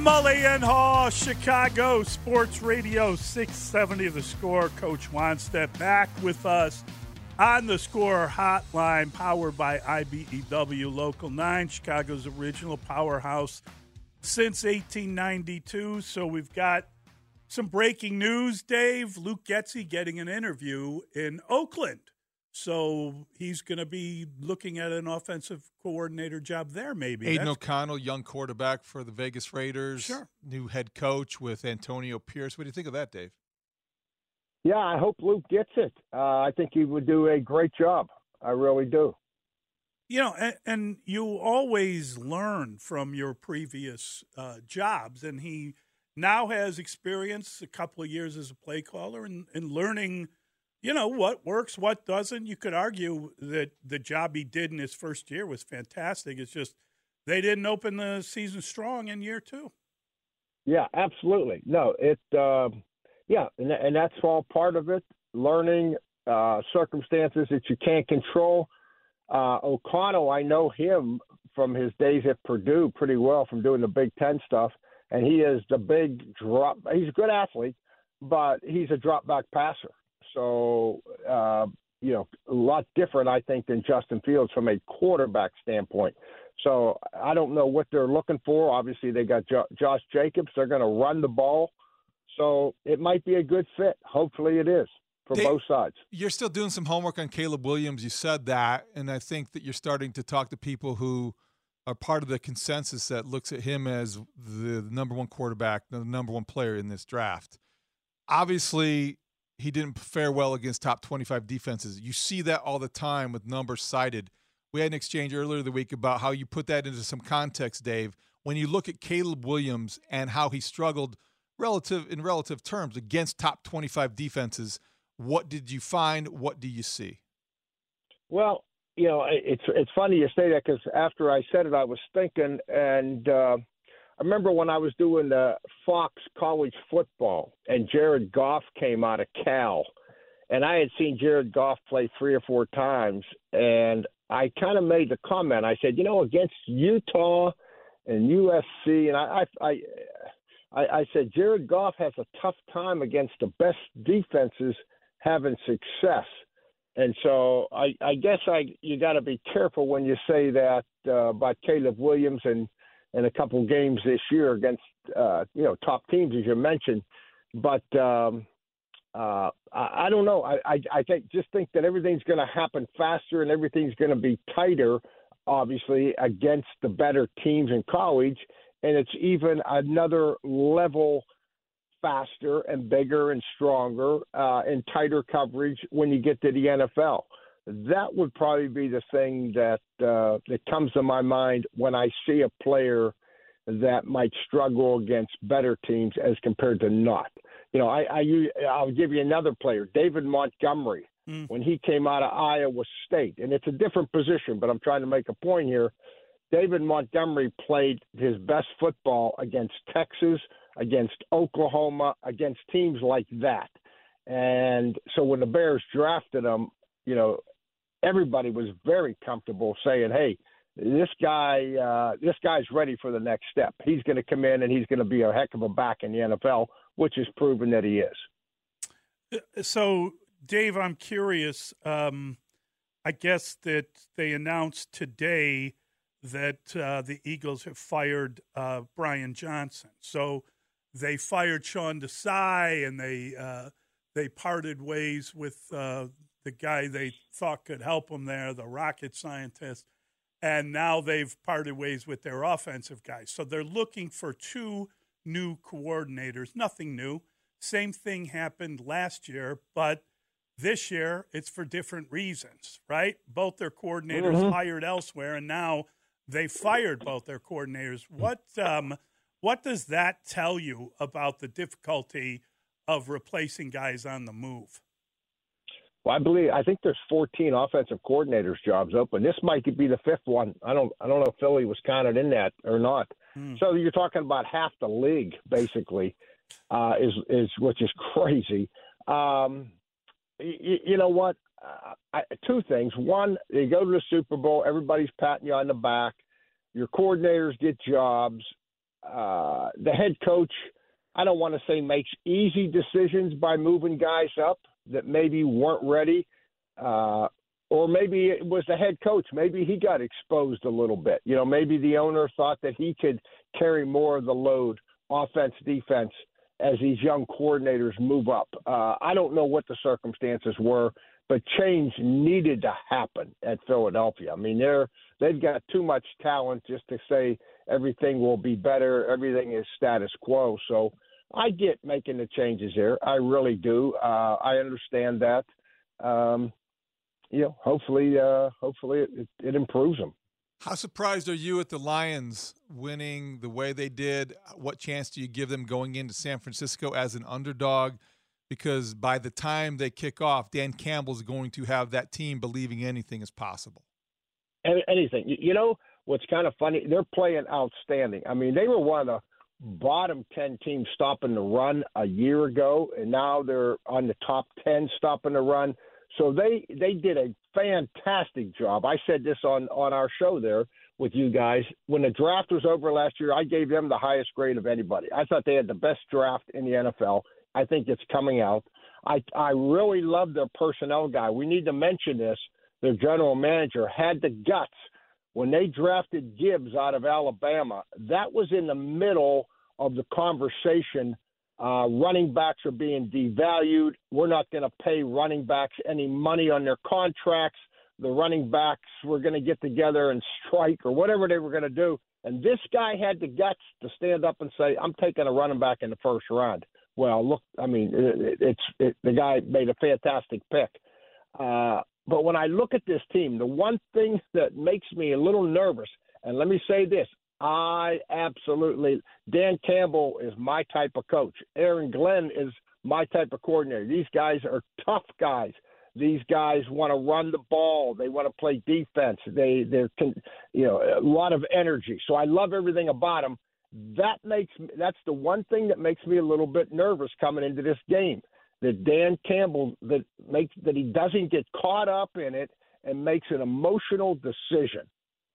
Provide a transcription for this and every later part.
Mully and Chicago Sports Radio 670 The Score. Coach Wannstedt back with us on the Score Hotline, powered by IBEW Local 9, Chicago's original powerhouse since 1892. So we've got some breaking news, Dave. Luke Getsy getting an interview in Oakland. So he's going to be looking at an offensive coordinator job there, maybe. Aidan That's- O'Connell, young quarterback for the Vegas Raiders. Sure. New head coach with Antonio Pierce. What do you think of that, Dave? Yeah, I hope Luke gets it. Uh, I think he would do a great job. I really do. You know, and, and you always learn from your previous uh, jobs, and he now has experience a couple of years as a play caller and, and learning, you know, what works, what doesn't. You could argue that the job he did in his first year was fantastic. It's just they didn't open the season strong in year two. Yeah, absolutely. No, it. Uh, yeah, and, and that's all part of it. Learning uh, circumstances that you can't control. Uh, O'Connell, I know him from his days at Purdue pretty well from doing the Big Ten stuff, and he is the big drop. He's a good athlete, but he's a drop back passer. So uh, you know, a lot different, I think, than Justin Fields from a quarterback standpoint. So I don't know what they're looking for. Obviously, they got jo- Josh Jacobs. They're going to run the ball. So it might be a good fit. Hopefully, it is for Dave- both sides. You're still doing some homework on Caleb Williams. You said that, and I think that you're starting to talk to people who are part of the consensus that looks at him as the number one quarterback, the number one player in this draft. Obviously, he didn't fare well against top 25 defenses. You see that all the time with numbers cited. We had an exchange earlier the week about how you put that into some context, Dave. When you look at Caleb Williams and how he struggled relative in relative terms against top 25 defenses, what did you find? What do you see? Well, you know, it's it's funny you say that because after I said it, I was thinking, and uh, I remember when I was doing the Fox college football, and Jared Goff came out of Cal, and I had seen Jared Goff play three or four times, and I kind of made the comment. I said, you know, against Utah and USC, and I, I, I, I, I said Jared Goff has a tough time against the best defenses having success. And so I, I guess I you got to be careful when you say that uh, about Caleb Williams and and a couple games this year against uh, you know top teams as you mentioned. But um, uh, I, I don't know. I, I I think just think that everything's going to happen faster and everything's going to be tighter, obviously against the better teams in college, and it's even another level faster and bigger and stronger uh, and tighter coverage when you get to the NFL. That would probably be the thing that uh, that comes to my mind when I see a player that might struggle against better teams as compared to not. You know, I, I I'll give you another player, David Montgomery, when he came out of Iowa State, and it's a different position, but I'm trying to make a point here. David Montgomery played his best football against Texas, against Oklahoma, against teams like that. And so when the Bears drafted him, you know, everybody was very comfortable saying, "Hey, this guy, uh, this guy's ready for the next step. He's going to come in and he's going to be a heck of a back in the NFL, which is proven that he is." So Dave, I'm curious. Um, I guess that they announced today that uh, the Eagles have fired uh, Brian Johnson. So they fired Sean Desai and they uh, they parted ways with uh, the guy they thought could help them there, the rocket scientist. And now they've parted ways with their offensive guys. So they're looking for two new coordinators. Nothing new. Same thing happened last year, but this year it's for different reasons, right? Both their coordinators mm-hmm. hired elsewhere, and now they fired both their coordinators. What um, what does that tell you about the difficulty of replacing guys on the move? Well, I believe I think there's 14 offensive coordinators jobs open. This might be the fifth one. I don't I don't know if Philly was counted in that or not. Hmm. So you're talking about half the league basically, uh, is is which is crazy. Um, you, you know what? Uh, I, two things. One, you go to the Super Bowl, everybody's patting you on the back. Your coordinators get jobs. Uh, the head coach, I don't want to say makes easy decisions by moving guys up that maybe weren't ready. Uh, or maybe it was the head coach. Maybe he got exposed a little bit. You know, maybe the owner thought that he could carry more of the load, offense, defense, as these young coordinators move up. Uh, I don't know what the circumstances were, but change needed to happen at Philadelphia. I mean, they're they've got too much talent just to say everything will be better, everything is status quo. So I get making the changes there. I really do. Uh, I understand that. Um, you know, hopefully, uh, hopefully it, it improves them. How surprised are you at the Lions winning the way they did? What chance do you give them going into San Francisco as an underdog? Because by the time they kick off, Dan Campbell's going to have that team believing anything is possible. Anything. You know what's kind of funny? They're playing outstanding. I mean, they were one of the bottom 10 teams stopping the run a year ago, and now they're on the top 10 stopping the run. So they they did a fantastic job. I said this on on our show there with you guys when the draft was over last year. I gave them the highest grade of anybody. I thought they had the best draft in the NFL. I think it's coming out. I I really love their personnel guy. We need to mention this. Their general manager had the guts when they drafted Gibbs out of Alabama, that was in the middle of the conversation. Uh, running backs are being devalued. We're not going to pay running backs any money on their contracts. The running backs were going to get together and strike or whatever they were going to do. And this guy had the guts to stand up and say, "I'm taking a running back in the first round." Well, look, I mean, it, it's it, the guy made a fantastic pick. Uh, but when I look at this team, the one thing that makes me a little nervous, and let me say this I absolutely, Dan Campbell is my type of coach. Aaron Glenn is my type of coordinator. These guys are tough guys. These guys want to run the ball. They want to play defense. They they're you know a lot of energy. So I love everything about them. That makes that's the one thing that makes me a little bit nervous coming into this game that Dan Campbell that makes that he doesn't get caught up in it and makes an emotional decision,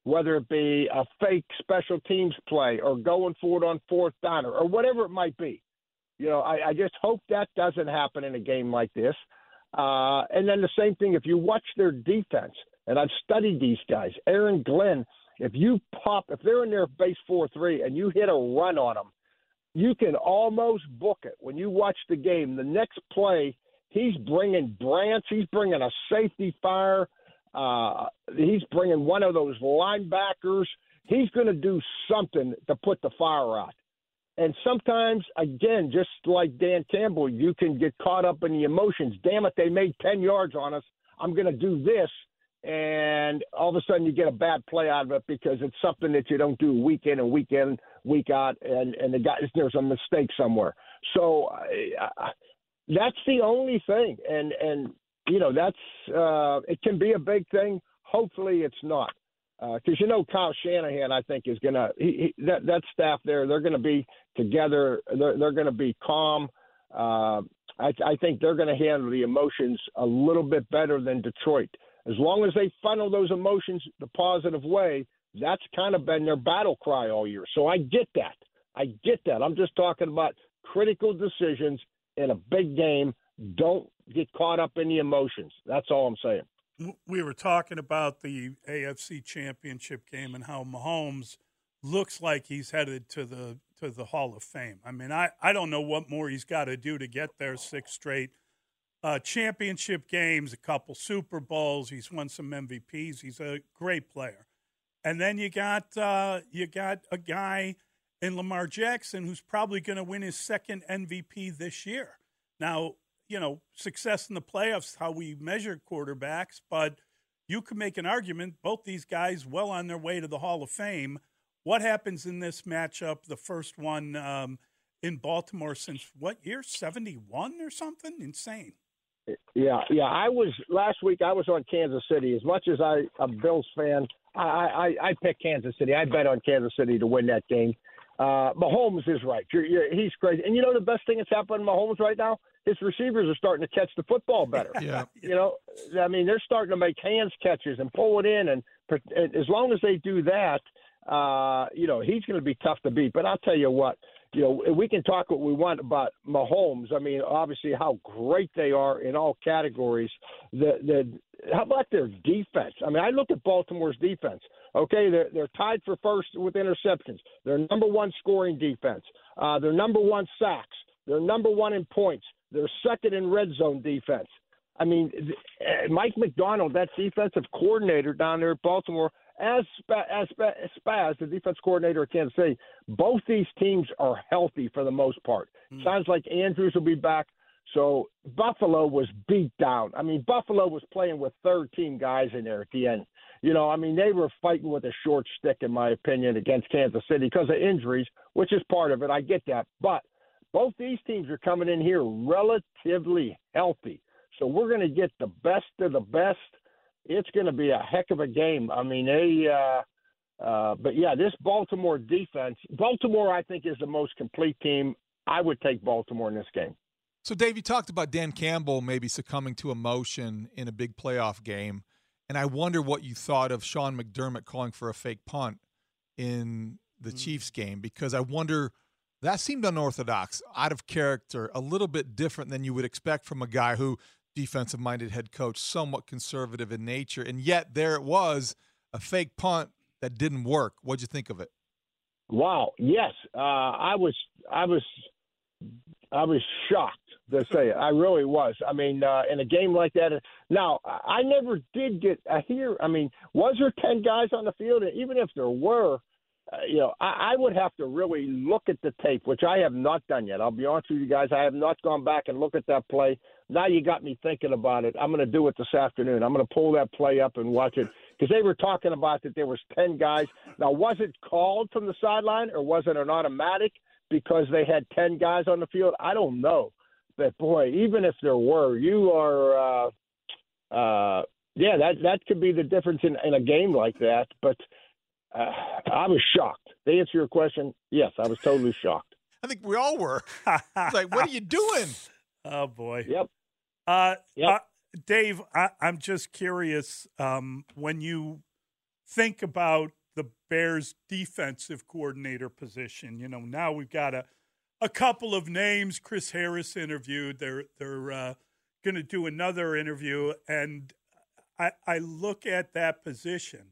whether it be a fake special teams play or going for it on fourth down or, whatever it might be. You know, I, I just hope that doesn't happen in a game like this. Uh, and then the same thing if you watch their defense, and I've studied these guys. Aaron Glenn, if you pop, if they're in their base four three and you hit a run on them, you can almost book it when you watch the game. The next play, he's bringing Branch, he's bringing a safety fire, uh, he's bringing one of those linebackers. He's going to do something to put the fire out. And sometimes, again, just like Dan Campbell, you can get caught up in the emotions. Damn it, they made 10 yards on us. I'm going to do this and all of a sudden you get a bad play out of it because it's something that you don't do week in and week in, week out, and and the guy there's a mistake somewhere. So uh, that's the only thing, and and you know that's uh, it can be a big thing. Hopefully, it's not because uh, you know Kyle Shanahan, I think, is gonna he, he, that that staff there. They're gonna be together. They're they're gonna be calm. Uh, I, I think they're going to handle the emotions a little bit better than Detroit as long as they funnel those emotions the positive way, that's kind of been their battle cry all year. So I get that. I get that. I'm just talking about critical decisions in a big game. Don't get caught up in the emotions. That's all I'm saying. We were talking about the AFC Championship game and how Mahomes looks like he's headed to the to the Hall of Fame. I mean, I, I don't know what more he's got to do to get there. Six straight uh, championship games, a couple Super Bowls. He's won some MVPs. He's a great player. And then you got uh, you got a guy in Lamar Jackson who's probably going to win his second MVP this year. Now, you know, success in the playoffs how we measure quarterbacks, but you can make an argument both these guys well on their way to the Hall of Fame. What happens in this matchup, the first one um, in Baltimore since what year? 71 or something? Insane. Yeah, yeah. I was last week. I was on Kansas City. As much as I, a Bills fan, I, I I picked Kansas City. I bet on Kansas City to win that game. Uh, Mahomes is right. You're, you're, he's crazy. And you know the best thing that's happening to Mahomes right now? His receivers are starting to catch the football better. yeah. You know, I mean, they're starting to make hands catches and pull it in. And as long as they do that, uh, you know, he's going to be tough to beat. But I'll tell you what, you know, we can talk what we want about Mahomes. I mean, obviously how great they are in all categories. The the how about their defense? I mean, I look at Baltimore's defense. Okay, they're they're tied for first with interceptions. They're number one scoring defense. Uh, they're number one sacks. They're number one in points. They're second in red zone defense. I mean, Mike Macdonald, that defensive coordinator down there at Baltimore, as as as Spags, the defense coordinator at Kansas City, both these teams are healthy for the most part. Mm. Sounds like Andrews will be back. So Buffalo was beat down. I mean, Buffalo was playing with third team guys in there at the end. You know, I mean, they were fighting with a short stick, in my opinion, against Kansas City because of injuries, which is part of it. I get that. But both these teams are coming in here relatively healthy. So we're going to get the best of the best it's going to be a heck of a game. I mean, they. Uh, uh, but yeah, this Baltimore defense, Baltimore, I think, is the most complete team. I would take Baltimore in this game. So, Dave, you talked about Dan Campbell maybe succumbing to emotion in a big playoff game. And I wonder what you thought of Sean McDermott calling for a fake punt in the mm. Chiefs game because I wonder that seemed unorthodox, out of character, a little bit different than you would expect from a guy who defensive minded head coach, somewhat conservative in nature. And yet there it was, a fake punt that didn't work. What'd you think of it? Wow. Yes. Uh, I was, I was, I was shocked to say it. I really was. I mean, uh, in a game like that. Now, I never did get a hear. I mean, was there 10 guys on the field? And even if there were, uh, you know, I, I would have to really look at the tape, which I have not done yet. I'll be honest with you guys. I have not gone back and looked at that play. Now you got me thinking about it. I'm going to do it this afternoon. I'm going to pull that play up and watch it because they were talking about that there was 10 guys. Now, was it called from the sideline or was it an automatic because they had 10 guys on the field? I don't know. But boy, even if there were, you are, uh, uh, yeah, that that could be the difference in, in a game like that. But uh, I was shocked. To answer your question, yes, I was totally shocked. I think we all were. It's like, what are you doing? Oh boy. Yep. Uh, yep. Uh, Dave, I, am just curious um, when you think about the Bears' defensive coordinator position. You know, now we've got a a couple of names. Chris Harris interviewed. They're they're uh, going to do another interview, and I, I look at that position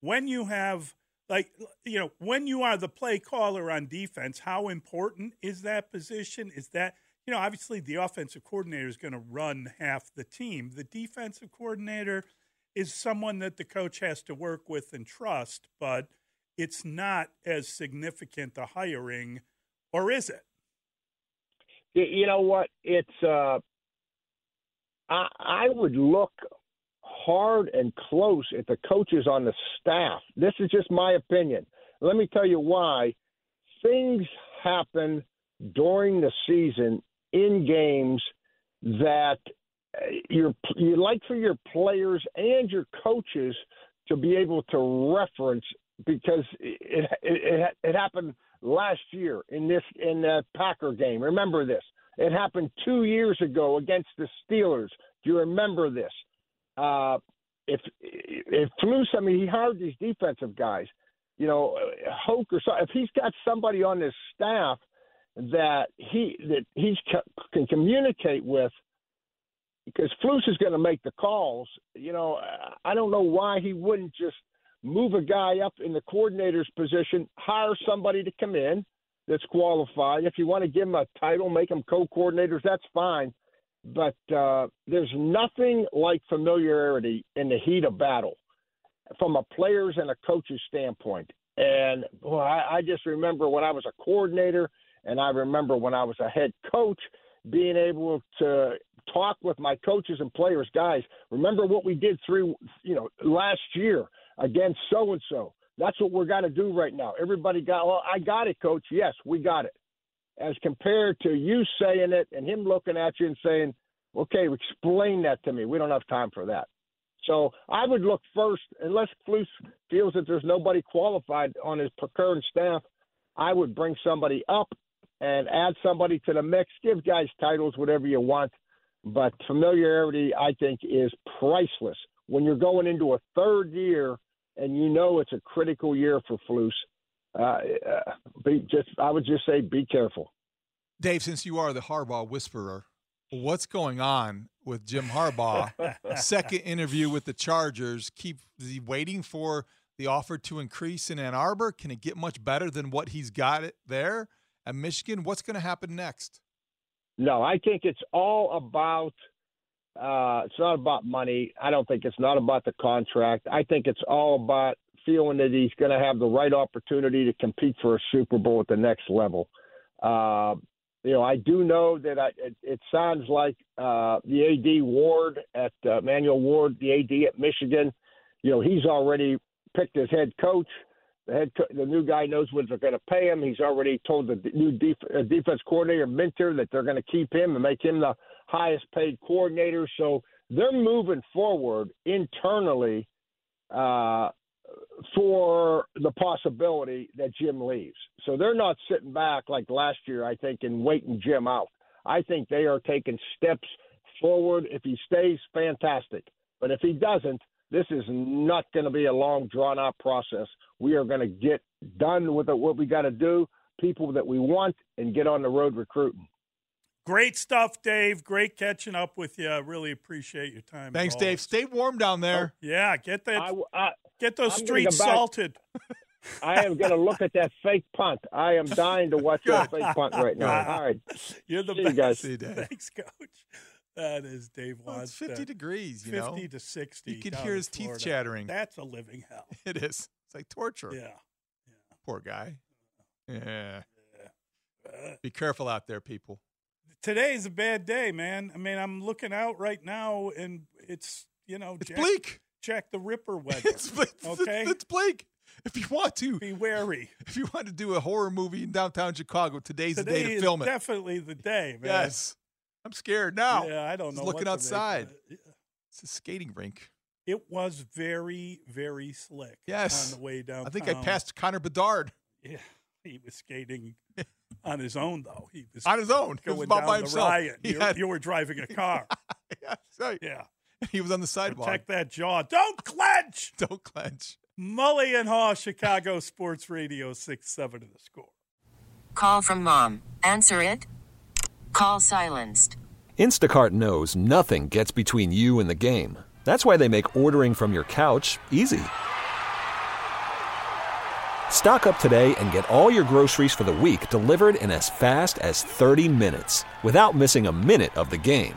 when you have like you know when you are the play caller on defense. How important is that position? Is that you know, obviously the offensive coordinator is going to run half the team. The defensive coordinator is someone that the coach has to work with and trust, but it's not as significant a hiring, or is it? You know what? It's uh, I, I would look hard and close at the coaches on the staff. This is just my opinion. Let me tell you why. Things happen during the season in games that uh, you're you like for your players and your coaches to be able to reference because it it, it happened last year in this in the Packer game. Remember this? It happened two years ago against the Steelers. Do you remember this? Uh, if if Flus, I mean, he hired these defensive guys. You know, Hoke or so. If he's got somebody on his staff that he that he can communicate with because Flus is going to make the calls. You know, I don't know why he wouldn't just move a guy up in the coordinator's position, hire somebody to come in that's qualified. If you want to give him a title, make him co-coordinators, that's fine. But uh, there's nothing like familiarity in the heat of battle from a player's and a coach's standpoint. And boy, I, I just remember when I was a coordinator, and I remember when I was a head coach, being able to talk with my coaches and players, guys. Remember what we did through, you know, last year against so and so. That's what we're going to do right now. Everybody got, well, I got it, coach. Yes, we got it. As compared to you saying it and him looking at you and saying, okay, explain that to me. We don't have time for that. So I would look first, unless Flus feels that there's nobody qualified on his current staff, I would bring somebody up and add somebody to the mix. Give guys titles, whatever you want. But familiarity, I think, is priceless. When you're going into a third year and you know it's a critical year for Flus, uh, uh, be just I would just say be careful. Dave, since you are the Harbaugh whisperer, what's going on with Jim Harbaugh? Second interview with the Chargers. Keep is he waiting for the offer to increase in Ann Arbor? Can it get much better than what he's got it there at Michigan? What's going to happen next? No, I think it's all about. Uh, it's not about money. I don't think it's not about the contract. I think it's all about feeling that he's going to have the right opportunity to compete for a Super Bowl at the next level. Uh, you know, I do know that I, it, it sounds like uh, the AD Warde at uh, Manuel Warde, the AD at Michigan. You know, he's already picked his head coach. The head, co- the new guy knows what they're going to pay him. He's already told the new def- uh, defense coordinator Minter that they're going to keep him and make him the highest paid coordinator. So they're moving forward internally uh, for the possibility that Jim leaves. So they're not sitting back like last year, I think, and waiting Jim out. I think they are taking steps forward. If he stays, fantastic. But if he doesn't, this is not going to be a long, drawn out process. We are going to get done with what we got to do, people that we want, and get on the road recruiting. Great stuff, Dave. Great catching up with you. I really appreciate your time. Thanks, Dave. Stay warm down there. Oh, yeah, get that. I, I, get those I'm streets gonna go back. salted. I am going to look at that fake punt. I am dying to watch that fake punt right now. All right. You're the See you guys. See you, Dave. Thanks, Coach. That is Dave Well, it's 50 degrees, you 50 know. to 60. You could hear in his teeth chattering. That's a living hell. It is. It's like torture. Yeah. Poor guy. Yeah. Be careful out there, people. Today's a bad day, man. I mean, I'm looking out right now, and it's you know, It's Jack, bleak. Check the Ripper weather. It's, it's, okay, it's bleak. If you want to, be wary. if you want to do a horror movie in downtown Chicago, today's the day to film it. definitely the day, man. Yes. I'm scared now. Yeah, I don't Just know. looking to make outside. It's a skating rink. It was very, very slick. Yes. on the way down. I think I passed Connor Bedard Yeah, he was skating on his own, though. He was on his own. Going about down by the himself. riot. You, had- you were driving a car. yeah, right. yeah, He was on the sidewalk. protect that jaw. Don't clench. Don't clench. Mully and Haugh, Chicago Sports Radio, six seven of the score. Call from mom. Answer it. Call silenced. Instacart knows nothing gets between you and the game. That's why they make ordering from your couch easy. Stock up today and get all your groceries for the week delivered in as fast as 30 minutes without missing a minute of the game.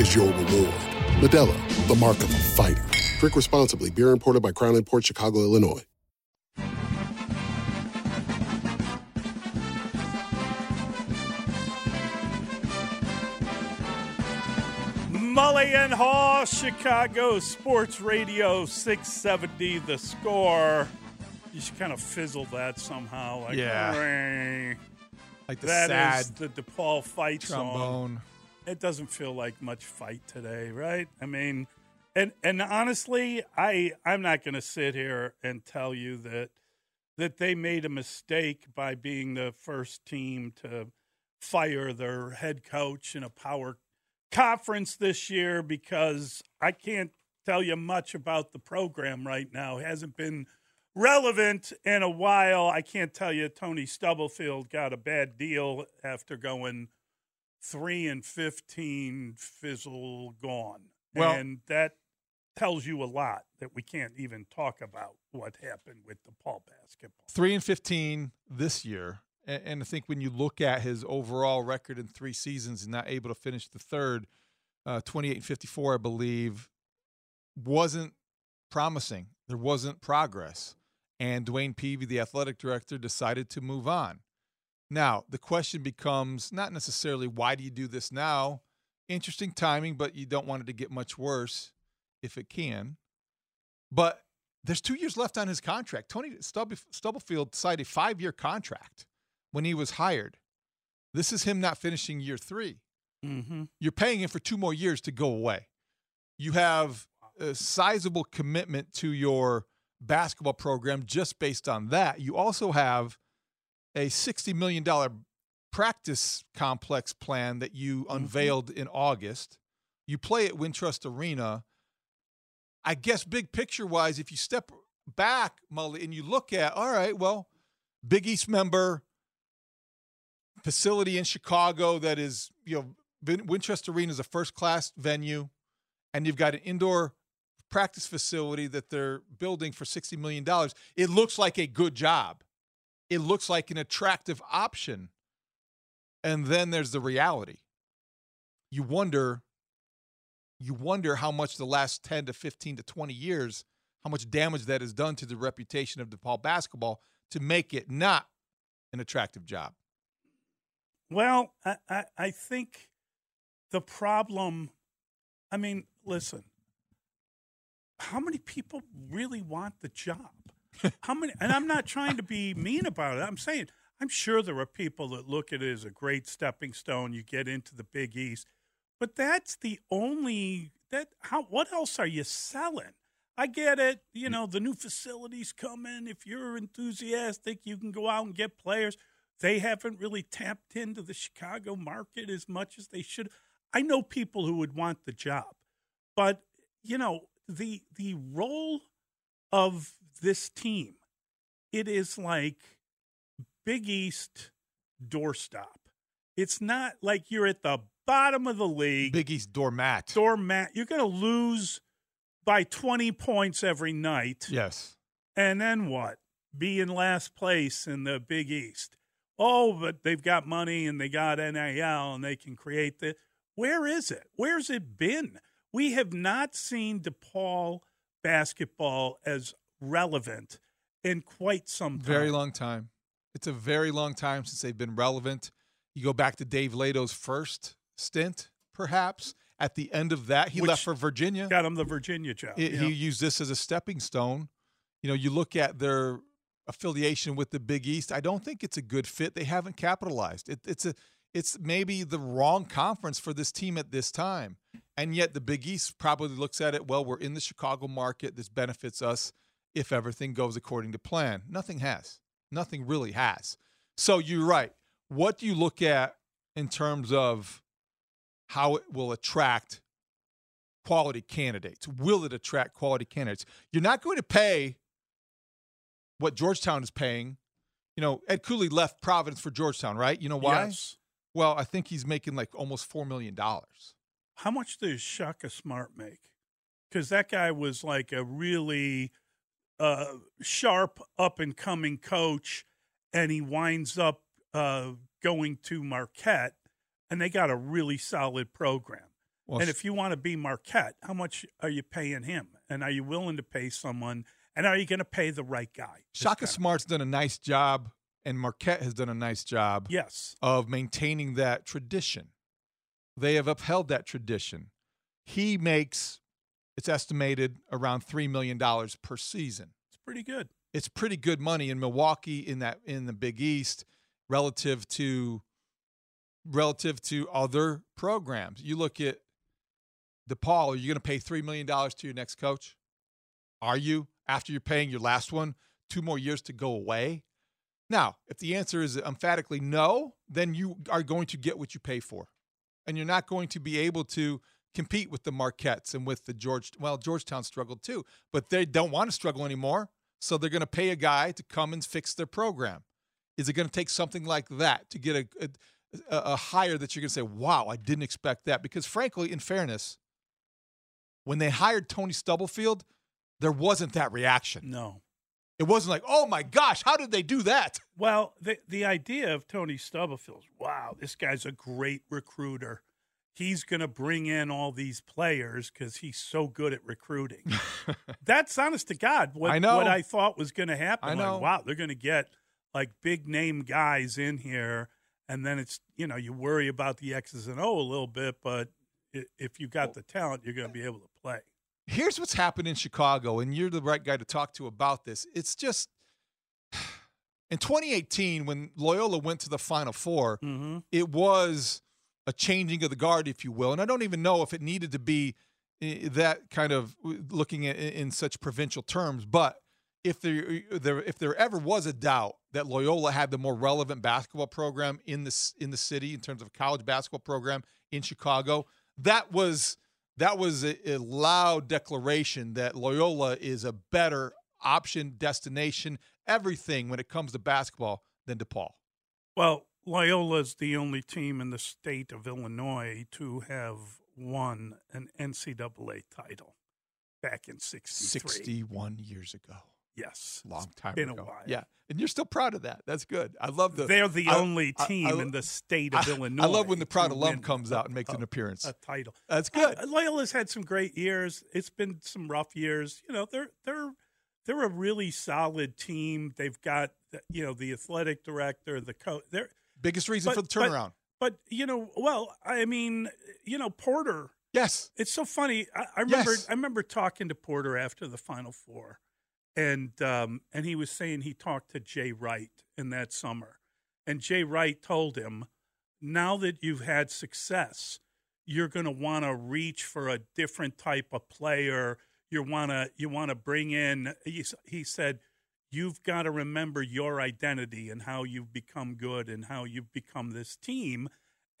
is your reward. Modelo, the mark of a fighter. Drink responsibly. Beer imported by Crown Port Chicago, Illinois. Mully and Haugh, Chicago Sports Radio 670, the score. You should kind of fizzle that somehow. Like, Yeah. "Ring." Like the That is sad the DePaul fight song. It doesn't feel like much fight today, right? I mean, and and honestly, I I'm not going to sit here and tell you that that they made a mistake by being the first team to fire their head coach in a power conference this year because I can't tell you much about the program right now. It hasn't been relevant in a while. I can't tell you Tony Stubblefield got a bad deal after going three and fifteen, fizzle gone. Well- and that tells you a lot that we can't even talk about what happened with the Paul basketball. three and fifteen this year, and, I think when you look at his overall record in three seasons and not able to finish the third, uh, twenty eight and fifty four, I believe, wasn't promising. There wasn't progress, and DeWayne Peevy, the athletic director, decided to move on. Now the question becomes not necessarily why do you do this now. Interesting timing, but you don't want it to get much worse if it can. But there's two years left on his contract. Tony Stubblefield signed a five year contract when he was hired. This is him not finishing year 3 Mm-hmm. You're paying him for two more years to go away. You have a sizable commitment to your basketball program just based on that. You also have a $60 million practice complex plan that you mm-hmm. unveiled in August. You play at Wintrust Arena. I guess big picture wise, if you step back, Mully, and you look at, all right, well, Big East member, facility in Chicago that is, you know, Wintrust Arena is a first class venue, and you've got an indoor practice facility that they're building for $60 million. It looks like a good job. It looks like an attractive option. And then there's the reality. You wonder you wonder how much the last 10 to 15 to 20 years how much damage that has done to the reputation of DePaul basketball to make it not an attractive job. Well, I, I, I think the problem, I mean, listen, how many people really want the job? How many, and I'm not trying to be mean about it. I'm saying, I'm sure there are people that look at it as a great stepping stone. You get into the Big East, but that's the only, that, how, what else are you selling? I get it. You know, the new facilities coming. If you're enthusiastic, you can go out and get players. They haven't really tapped into the Chicago market as much as they should. I know people who would want the job, but you know the the role of this team, it is like Big East doorstop. It's not like you're at the bottom of the league. Big East doormat. Doormat. You're going to lose by 20 points every night. Yes. And then what? Be in last place in the Big East. Oh, but they've got money and they got NIL and they can create the. Where is it? Where's it been? We have not seen DePaul basketball as relevant in quite some time. Very long time. It's a very long time since they've been relevant. You go back to Dave Leitao's first stint, perhaps. At the end of that, he Which left for Virginia. Got him the Virginia job. He, yeah. he used this as a stepping stone. You know, you look at their affiliation with the Big East. I don't think it's a good fit. They haven't capitalized. It, it's a it's maybe the wrong conference for this team at this time. And yet the Big East probably looks at it, well, we're in the Chicago market. This benefits us if everything goes according to plan. Nothing has. Nothing really has. So you're right. What do you look at in terms of how it will attract quality candidates? Will it attract quality candidates? You're not going to pay what Georgetown is paying. You know, Ed Cooley left Providence for Georgetown, right? You know why? Yes. Well, I think he's making like almost $4 million. How much does Shaka Smart make? Because that guy was like a really uh, sharp, up and coming coach, and he winds up uh, going to Marquette and they got a really solid program. Well, and if you want to be Marquette, how much are you paying him? And are you willing to pay someone? And are you going to pay the right guy? Shaka Smart's done a nice job, and Marquette has done a nice job. Yes. Of maintaining that tradition. They have upheld that tradition. He makes, it's estimated around three million dollars per season. It's pretty good. It's pretty good money in Milwaukee in that in the Big East relative to relative to other programs. You look at DePaul, are you going to pay $3 million to your next coach? Are you? After you're paying your last one, two more years to go away? Now, if the answer is emphatically no, then you are going to get what you pay for. And you're not going to be able to compete with the Marquettes and with the George. Well, Georgetown struggled too, but they don't want to struggle anymore. So they're going to pay a guy to come and fix their program. Is it going to take something like that to get a, a, a hire that you're going to say, wow, I didn't expect that? Because frankly, in fairness, when they hired Tony Stubblefield, there wasn't that reaction. No. It wasn't like, oh my gosh, how did they do that? Well, the the idea of Tony Stubblefield, wow, this guy's a great recruiter. He's going to bring in all these players because he's so good at recruiting. That's honest to God what I know. what I thought was going to happen. I know. Like, wow, they're going to get like big name guys in here, and then it's you know you worry about the X's and O a little bit, but if you got the talent, you're going to be able to play. Here's what's happened in Chicago, and you're the right guy to talk to about this. It's just in 2018, when Loyola went to the Final 4 mm-hmm. it was a changing of the guard, if you will. And I don't even know if it needed to be eh, that kind of looking at in such provincial terms, but if there, there if there ever was a doubt that Loyola had the more relevant basketball program in this in the city in terms of college basketball program in Chicago, that was that was a, a loud declaration that Loyola is a better option, destination, everything when it comes to basketball than DePaul. Well, Loyola's the only team in the state of Illinois to have won an NCAA title back in 63. 61 years ago. Yes. Long time been a ago. while. Yeah. And you're still proud of that. That's good. I love the They're the I- only I- team I- in the state of I- Illinois. I love when the proud alum comes a- out and makes an appearance. A title. That's good. Uh, Loyola's had some great years. It's been some rough years. You know, they're they're they're a really solid team. They've got you know the athletic director, the coach. They're Biggest reason for the turnaround. But, you know, well, I mean, you know, Porter. Yes, it's so funny. I, I remember Yes. I remember talking to Porter after the Final Four, and um, and he was saying he talked to Jay Wright in that summer, and Jay Wright told him, now that you've had success, you're going to want to reach for a different type of player. You want to you want to bring in. He, he said, you've got to remember your identity and how you've become good and how you've become this team,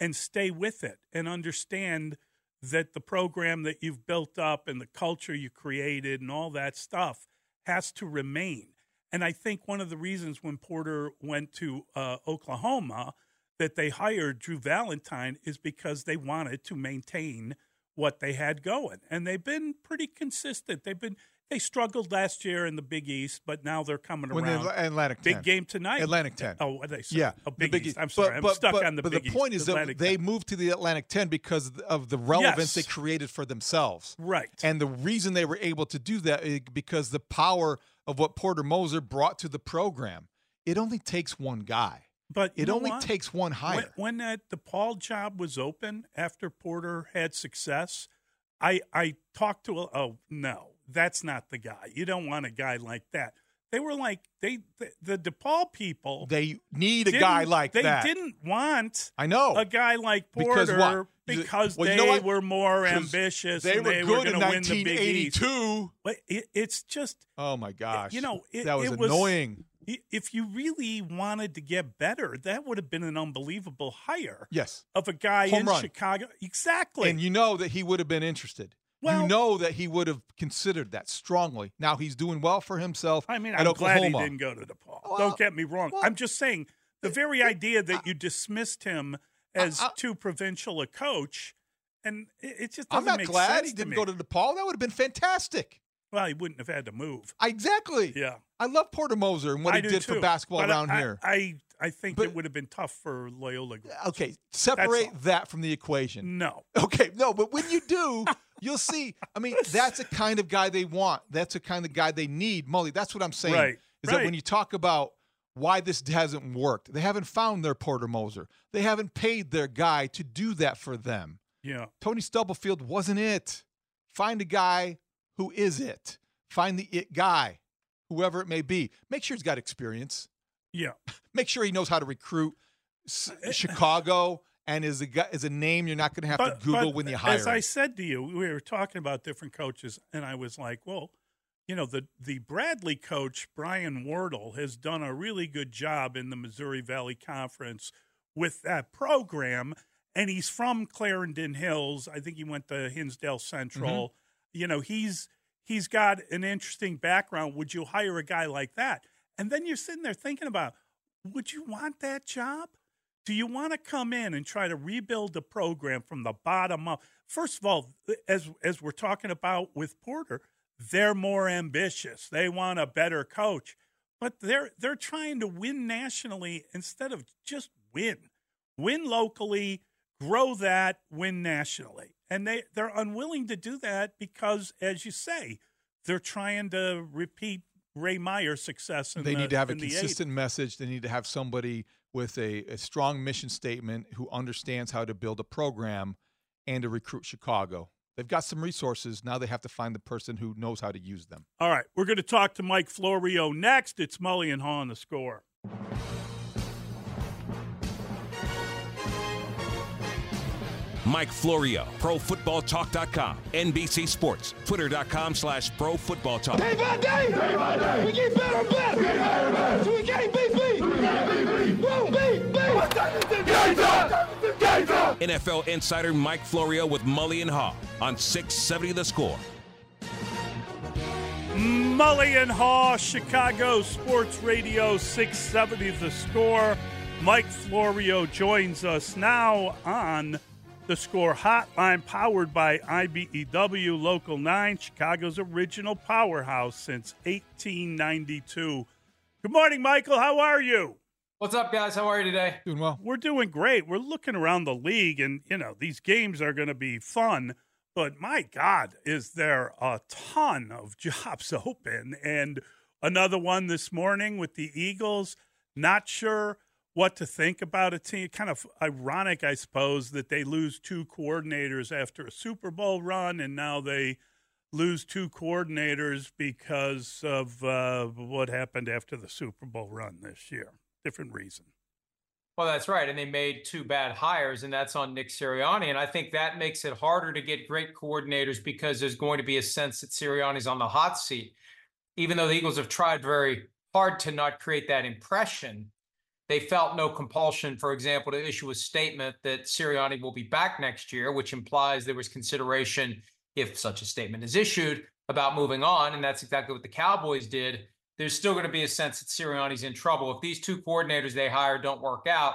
and stay with it and understand that the program that you've built up and the culture you created and all that stuff has to remain. And I think one of the reasons when Porter went to uh, Oklahoma that they hired Drew Valentine is because they wanted to maintain what they had going. And they've been pretty consistent. They've been they struggled last year in the Big East, but now they're coming When the around. Atl- Atlantic Big 10. game tonight. Atlantic 10. Oh, what did say? Yeah, oh, the Big, East. I'm But- sorry, I'm stuck but- on the But Big the East. point is that Atlantic they 10. moved to the Atlantic 10 because of the relevance Yes. they created for themselves. Right. And the reason they were able to do that is because the power of what Porter Moser brought to the program. It only takes one guy. But it only what? takes one hire. When, when that DePaul job was open after Porter had success, I I talked to a, oh no, that's not the guy. You don't want a guy like that. They were like they the, the DePaul people. They need a guy like they that. didn't want I know. a guy like Because Porter what? because Well, you they know what? were more ambitious. they and were they good were in going to win the Big 1982. But it, it's just Oh my gosh. you know, it, that was it annoying. If you really wanted to get better, that would have been an unbelievable hire Yes. of a guy Home in run. Chicago. Exactly. And you know that he would have been interested. Well- you know that he would have considered that strongly. Now he's doing well for himself I mean, I'm Oklahoma. glad he didn't go to DePaul. Well, Don't get me wrong. well, I'm just saying the very idea that you dismissed him as I- too provincial a coach, and it, just I'm make glad he didn't me. go to DePaul. That would have been fantastic. Well, he wouldn't have had to move. Exactly. Yeah. I love Porter Moser and what I he did too. for basketball But around I, here. I I think it would have been tough for Loyola. Okay, separate that from the equation. No. Okay, no, but when you do, you'll see. I mean, that's the kind of guy they want. That's the kind of guy they need. Mully, that's what I'm saying. Right, Is that when you talk about why this hasn't worked, they haven't found their Porter Moser. They haven't paid their guy to do that for them. Yeah. Tony Stubblefield wasn't it. Find a guy who is it. Find the it guy, whoever it may be. Make sure he's got experience. Yeah. Make sure he knows how to recruit S- eh, eh. Chicago and is a is a name you're not going to have But- to Google when you hire. As I said to you, we were talking about different coaches, and I was like, well, you know, the the Bradley coach Brian Wardle has done a really good job in the Missouri Valley Conference with that program, and he's from Clarendon Hills. I think he went to Hinsdale Central. Mm-hmm. You know, he's he's got an interesting background. Would you hire a guy like that? And then you're sitting there thinking about, would you want that job? Do you want to come in and try to rebuild the program from the bottom up? First of all, as as we're talking about with Porter, they're more ambitious. They want a better coach, but they're they're trying to win nationally instead of just win. Win locally, grow that, win nationally. And they they're unwilling to do that because as you say, they're trying to repeat Ray Meyer's success in they the, need to have a in the 80s. consistent message. They need to have somebody with a, a strong mission statement who understands how to build a program and to recruit Chicago. They've got some resources. Now they have to find the person who knows how to use them. All right, we're going to talk to Mike Florio next. It's Mully and Haugh on the score. Mike Florio, ProFootballTalk.com, NBC Sports, Twitter.com slash Pro Football Talk. Day by day, day by day, we get better and better. We get better and better. So we can't beat beat. NFL insider Mike Florio with Mully and Haugh on 670 The Score. Mully and Haugh, Chicago Sports Radio 670 The Score. Mike Florio joins us now on the Score Hotline, powered by IBEW Local 9, Chicago's original powerhouse since 1892. Good morning, Michael. How are you? What's up, guys? How are you today? Doing well. We're doing great. We're looking around the league, and, you know, these games are going to be fun. But my God, is there a ton of jobs open? And another one this morning with the Eagles. Not sure what to think about a team. Kind of ironic, I suppose, that they lose two coordinators after a Super Bowl run, and now they lose two coordinators because of uh, what happened after the Super Bowl run this year. Different reason. Well, that's right. And they made two bad hires, and that's on Nick Sirianni. And I think that makes it harder to get great coordinators because there's going to be a sense that Sirianni's on the hot seat. Even though the Eagles have tried very hard to not create that impression, they felt no compulsion, for example, to issue a statement that Sirianni will be back next year, which implies there was consideration, if such a statement is issued, about moving on. And that's exactly what the Cowboys did. There's still going to be a sense that Sirianni's in trouble. If these two coordinators they hire don't work out,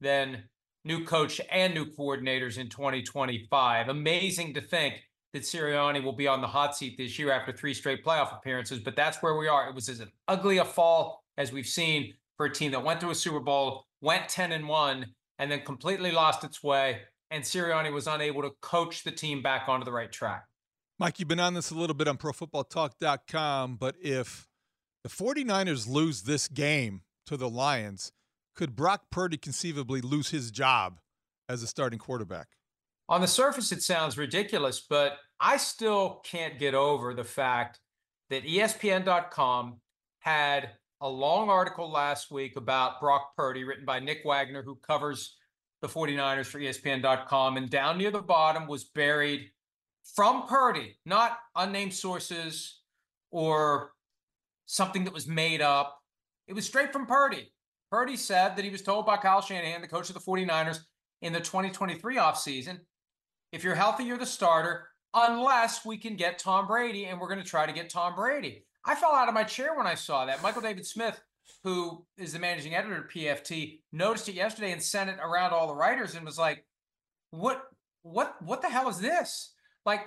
then new coach and new coordinators in 2025. Amazing to think that Sirianni will be on the hot seat this year after three straight playoff appearances, but that's where we are. It was as ugly a fall as we've seen for a team that went to a Super Bowl, went 10 and 1, and then completely lost its way. And Sirianni was unable to coach the team back onto the right track. Mike, you've been on this a little bit on ProFootballTalk.com, but if the 49ers lose this game to the Lions, could Brock Purdy conceivably lose his job as a starting quarterback? On the surface, it sounds ridiculous, but I still can't get over the fact that ESPN.com had a long article last week about Brock Purdy, written by Nick Wagoner, who covers the 49ers for ESPN.com. And down near the bottom was buried from Purdy, not unnamed sources or something that was made up. It was straight from Purdy. Purdy said that he was told by Kyle Shanahan, the coach of the 49ers, in the 2023 offseason, if you're healthy, you're the starter, unless we can get Tom Brady, and we're going to try to get Tom Brady. I fell out of my chair when I saw that. Michael David Smith, who is the managing editor at PFT, noticed it yesterday and sent it around all the writers and was like, "What, what, what the hell is this?" Like,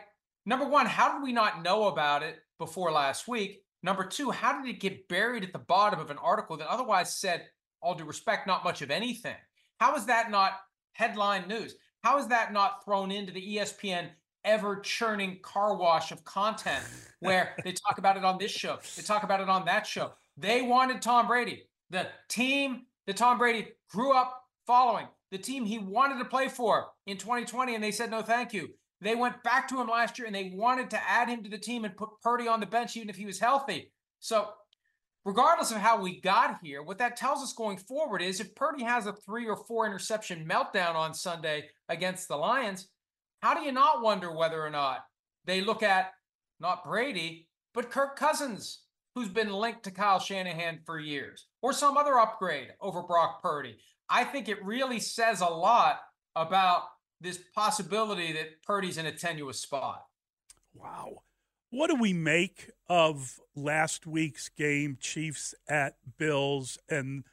number one, how did we not know about it before last week? Number two, how did it get buried at the bottom of an article that otherwise said all due respect, not much of anything. How is that not headline news? How is that not thrown into the ESPN ever churning car wash of content where they talk about it on this show, they talk about it on that show? They wanted Tom Brady, the team that Tom Brady grew up following, the team he wanted to play for in 2020, and they said no, thank you. They went back to him last year and they wanted to add him to the team and put Purdy on the bench even if he was healthy. So, regardless of how we got here, what that tells us going forward is if Purdy has a three or four interception meltdown on Sunday against the Lions, how do you not wonder whether or not they look at not Brady, but Kirk Cousins, who's been linked to Kyle Shanahan for years, or some other upgrade over Brock Purdy? I think it really says a lot about this possibility that Purdy's in a tenuous spot. Wow. What do we make of last week's game, Chiefs at Bills? And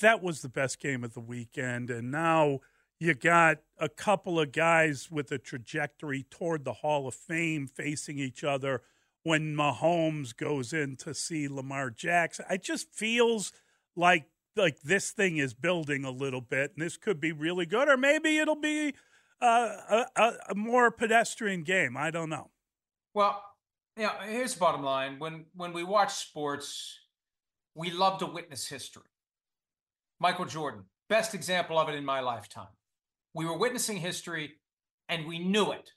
that was the best game of the weekend. And now you got a couple of guys with a trajectory toward the Hall of Fame facing each other when Mahomes goes in to see Lamar Jackson. It just feels like like this thing is building a little bit, and this could be really good, or maybe it'll be uh, a, a, more pedestrian game. I don't know. Well, yeah. Here's the bottom line: when when we watch sports, we love to witness history. Michael Jordan, best example of it in my lifetime. We were witnessing history, and we knew it.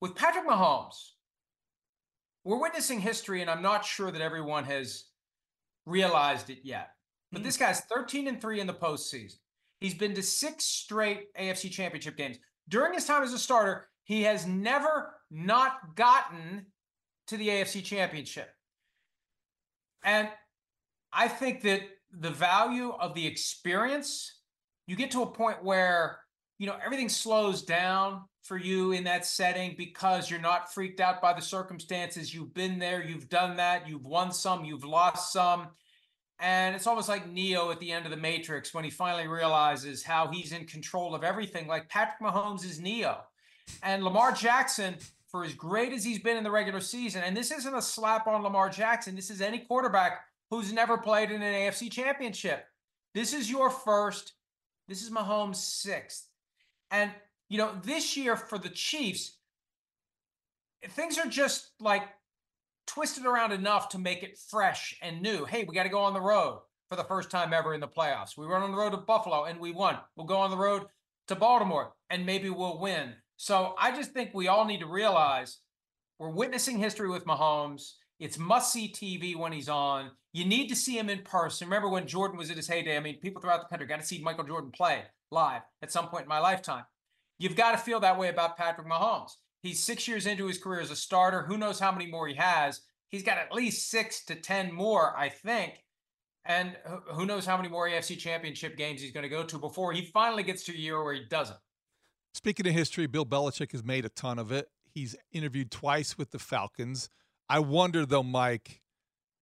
With Patrick Mahomes, we're witnessing history, and I'm not sure that everyone has realized it yet. But mm. this guy's 13 and 3 in the postseason. He's been to six straight AFC championship games. During his time as a starter, he has never not gotten to the AFC championship. And I think that the value of the experience, you get to a point where, you know, everything slows down for you in that setting because you're not freaked out by the circumstances. You've been there, you've done that, you've won some, you've lost some. And it's almost like Neo at the end of the Matrix when he finally realizes how he's in control of everything. Like Patrick Mahomes is Neo. And Lamar Jackson, for as great as he's been in the regular season, and this isn't a slap on Lamar Jackson, this is any quarterback who's never played in an AFC championship. This is your first, this is Mahomes' sixth. And, you know, this year for the Chiefs, things are just like twisted around enough to make it fresh and new. Hey, we got to go on the road for the first time ever in the playoffs. We went on the road to Buffalo and we won. We'll go on the road to Baltimore and maybe we'll win. So I just think we all need to realize we're witnessing history with Mahomes. It's must see TV when he's on. You need to see him in person. Remember when Jordan was at his heyday? I mean, people throughout the country got to see Michael Jordan play live at some point in my lifetime. You've got to feel that way about Patrick Mahomes. He's six years into his career as a starter. Who knows how many more he has? He's got at least six to 10 more, I think. And who knows how many more AFC championship games he's going to go to before he finally gets to a year where he doesn't. Speaking of history, Bill Belichick has made a ton of it. He's interviewed twice with the Falcons. I wonder, though, Mike,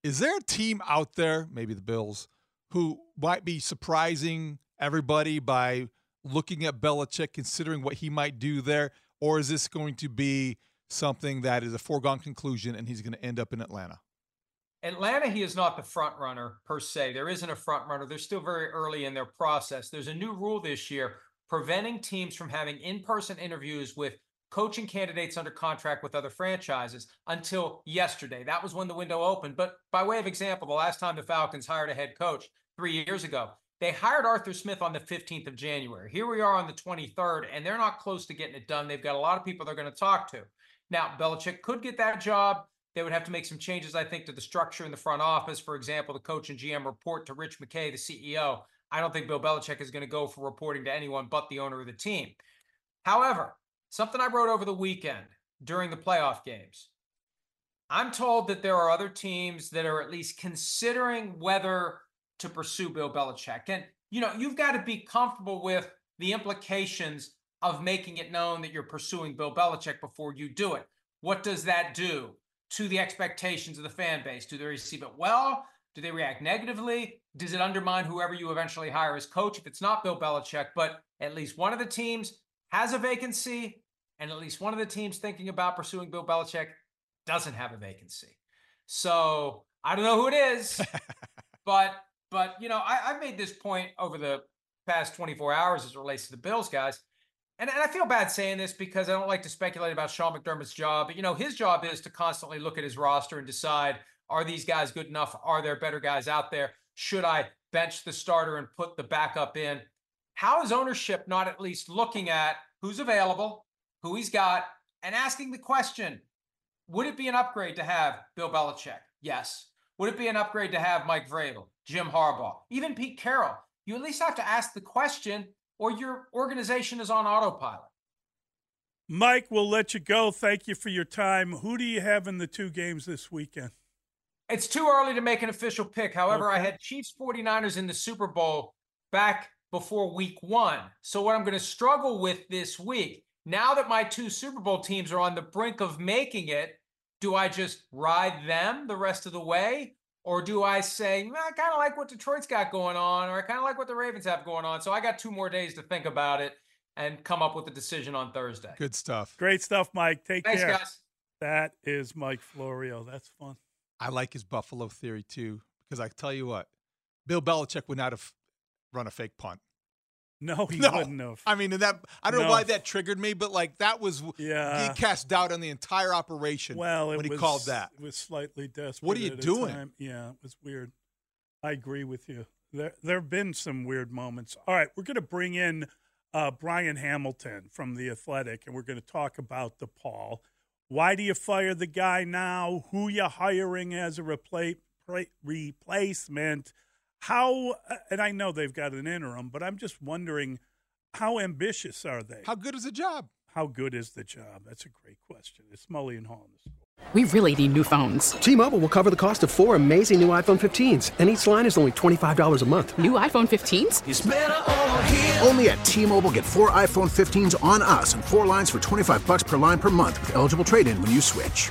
is there a team out there, maybe the Bills, who might be surprising everybody by looking at Belichick, considering what he might do there? Or is this going to be something that is a foregone conclusion and he's going to end up in Atlanta? Atlanta, he is not the front runner per se. There isn't a front runner. They're still very early in their process. There's a new rule this year preventing teams from having in person interviews with coaching candidates under contract with other franchises until yesterday. That was when the window opened. But by way of example, the last time the Falcons hired a head coach three years ago, they hired Arthur Smith on the 15th of January. Here we are on the 23rd, and they're not close to getting it done. They've got a lot of people they're going to talk to. Now, Belichick could get that job. They would have to make some changes, I think, to the structure in the front office. For example, the coach and GM report to Rich McKay, the CEO. I don't think Bill Belichick is going to go for reporting to anyone but the owner of the team. However, something I wrote over the weekend during the playoff games. I'm told that there are other teams that are at least considering whether to pursue Bill Belichick. And, you know, you've got to be comfortable with the implications of making it known that you're pursuing Bill Belichick before you do it. What does that do to the expectations of the fan base? Do they receive it well? Do they react negatively? Does it undermine whoever you eventually hire as coach if it's not Bill Belichick? But at least one of the teams has a vacancy, and at least one of the teams thinking about pursuing Bill Belichick doesn't have a vacancy. So I don't know who it is, but But you know, I, I've made this point over the past 24 hours as it relates to the Bills guys. And, and I feel bad saying this because I don't like to speculate about Sean McDermott's job. But you know, his job is to constantly look at his roster and decide: Are these guys good enough? Are there better guys out there? Should I bench the starter and put the backup in? How is ownership not at least looking at who's available, who he's got, and asking the question: Would it be an upgrade to have Bill Belichick? Yes. Would it be an upgrade to have Mike Vrabel, Jim Harbaugh, even Pete Carroll? You at least have to ask the question, or your organization is on autopilot. Mike, we'll let you go. Thank you for your time. Who do you have in the two games this weekend? It's too early to make an official pick. However, I had Chiefs 49ers in the Super Bowl back before week one. So, what I'm going to struggle with this week, now that my two Super Bowl teams are on the brink of making it, do I just ride them the rest of the way? Or do I say, I kind of like what Detroit's got going on, or I kind of like what the Ravens have going on? So I got two more days to think about it and come up with a decision on Thursday. Good stuff. Great stuff, Mike. Take Thanks, care. guys. That is Mike Florio. That's fun. I like his Buffalo theory too, because I tell you what, Bill Belichick would not have run a fake punt. No, he No. wouldn't have. I mean, and that I don't know why that triggered me, but like that was Yeah. he cast doubt on the entire operation. Well, it when he was, called that. It was slightly desperate. What are you doing? time. Yeah, it was weird. I agree with you. There, there have been some weird moments. All right, we're going to bring in uh, Brian Hamilton from the Athletic, and we're going to talk about DePaul. Why do you fire the guy now? Who you hiring as a repla- replacement? How? Uh, and I know they've got an interim, but I'm just wondering how ambitious are they? How good is the job? How good is the job? That's a great question. It's Mully and Haugh in the Score. We really need new phones. T-Mobile will cover the cost of four amazing new iPhone 15s, and each line is only $25 a month. New iPhone 15s? Only at T-Mobile get four iPhone 15s on us and four lines for 25 bucks per line per month with eligible trade-in when you switch.